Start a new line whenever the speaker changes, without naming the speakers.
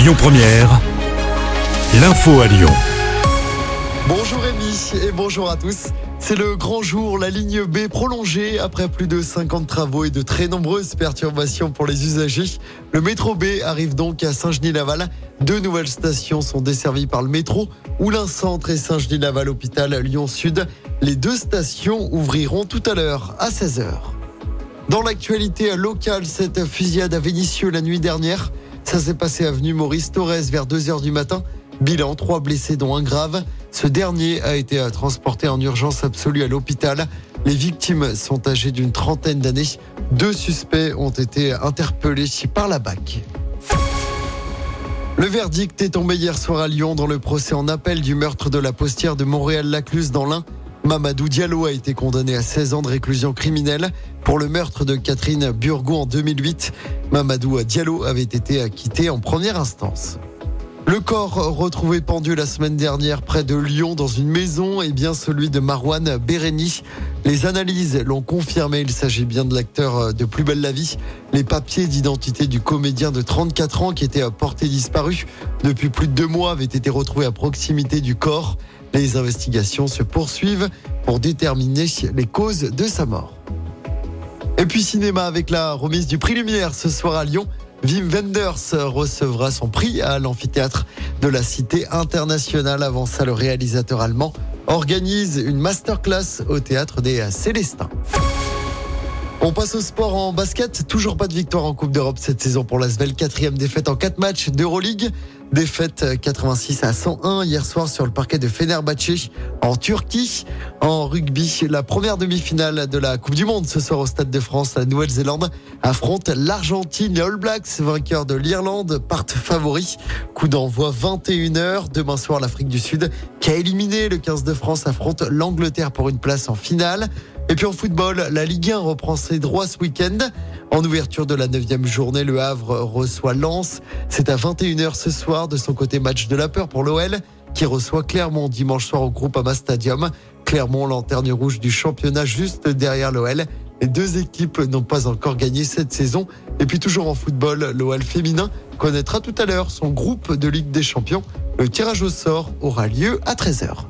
Lyon Première, l'info à Lyon.
Bonjour Rémi et bonjour à tous. C'est le grand jour, la ligne B prolongée après plus de 50 travaux et de très nombreuses perturbations pour les usagers. Le métro B arrive donc à Saint-Genis-Laval. Deux nouvelles stations sont desservies par le métro, Oulin Centre et Saint-Genis-Laval Hôpital Lyon Sud. Les deux stations ouvriront tout à l'heure à 16h. Dans l'actualité locale, cette fusillade à Vénissieux la nuit dernière. Ça s'est passé avenue Maurice Torres vers 2h du matin. Bilan, trois blessés dont un grave. Ce dernier a été transporté en urgence absolue à l'hôpital. Les victimes sont âgées d'une trentaine d'années. Deux suspects ont été interpellés par la BAC. Le verdict est tombé hier soir à Lyon dans le procès en appel du meurtre de la postière de Montréal-Lacluse dans l'Ain. Mamadou Diallo a été condamné à 16 ans de réclusion criminelle pour le meurtre de Catherine Burgot en 2008. Mamadou Diallo avait été acquitté en première instance. Le corps retrouvé pendu la semaine dernière près de Lyon dans une maison est bien celui de Marwan Béréni. Les analyses l'ont confirmé, il s'agit bien de l'acteur de Plus belle la vie. Les papiers d'identité du comédien de 34 ans qui était porté disparu depuis plus de deux mois avaient été retrouvés à proximité du corps. Les investigations se poursuivent pour déterminer les causes de sa mort. Et puis cinéma avec la remise du prix Lumière ce soir à Lyon. Wim Wenders recevra son prix à l'amphithéâtre de la Cité internationale. Avant ça, le réalisateur allemand organise une masterclass au théâtre des Célestins. On passe au sport en basket. Toujours pas de victoire en Coupe d'Europe cette saison pour l'Asvel. Quatrième défaite en quatre matchs d'Euroleague. Défaite 86 à 101 hier soir sur le parquet de Fenerbahçe en Turquie. En rugby, la première demi-finale de la Coupe du Monde ce soir au Stade de France. La Nouvelle-Zélande affronte l'Argentine. Les All Blacks, vainqueurs de l'Irlande, partent favoris. Coup d'envoi 21h. Demain soir, l'Afrique du Sud qui a éliminé le 15 de France affronte l'Angleterre pour une place en finale. Et puis en football, la Ligue 1 reprend ses droits ce week-end. En ouverture de la neuvième journée, le Havre reçoit Lens. C'est à 21h ce soir. De son côté, match de la peur pour l'OL qui reçoit Clermont dimanche soir au groupe Ama Stadium. Clermont, lanterne rouge du championnat juste derrière l'OL. Les deux équipes n'ont pas encore gagné cette saison. Et puis toujours en football, l'OL féminin connaîtra tout à l'heure son groupe de Ligue des Champions. Le tirage au sort aura lieu à 13h.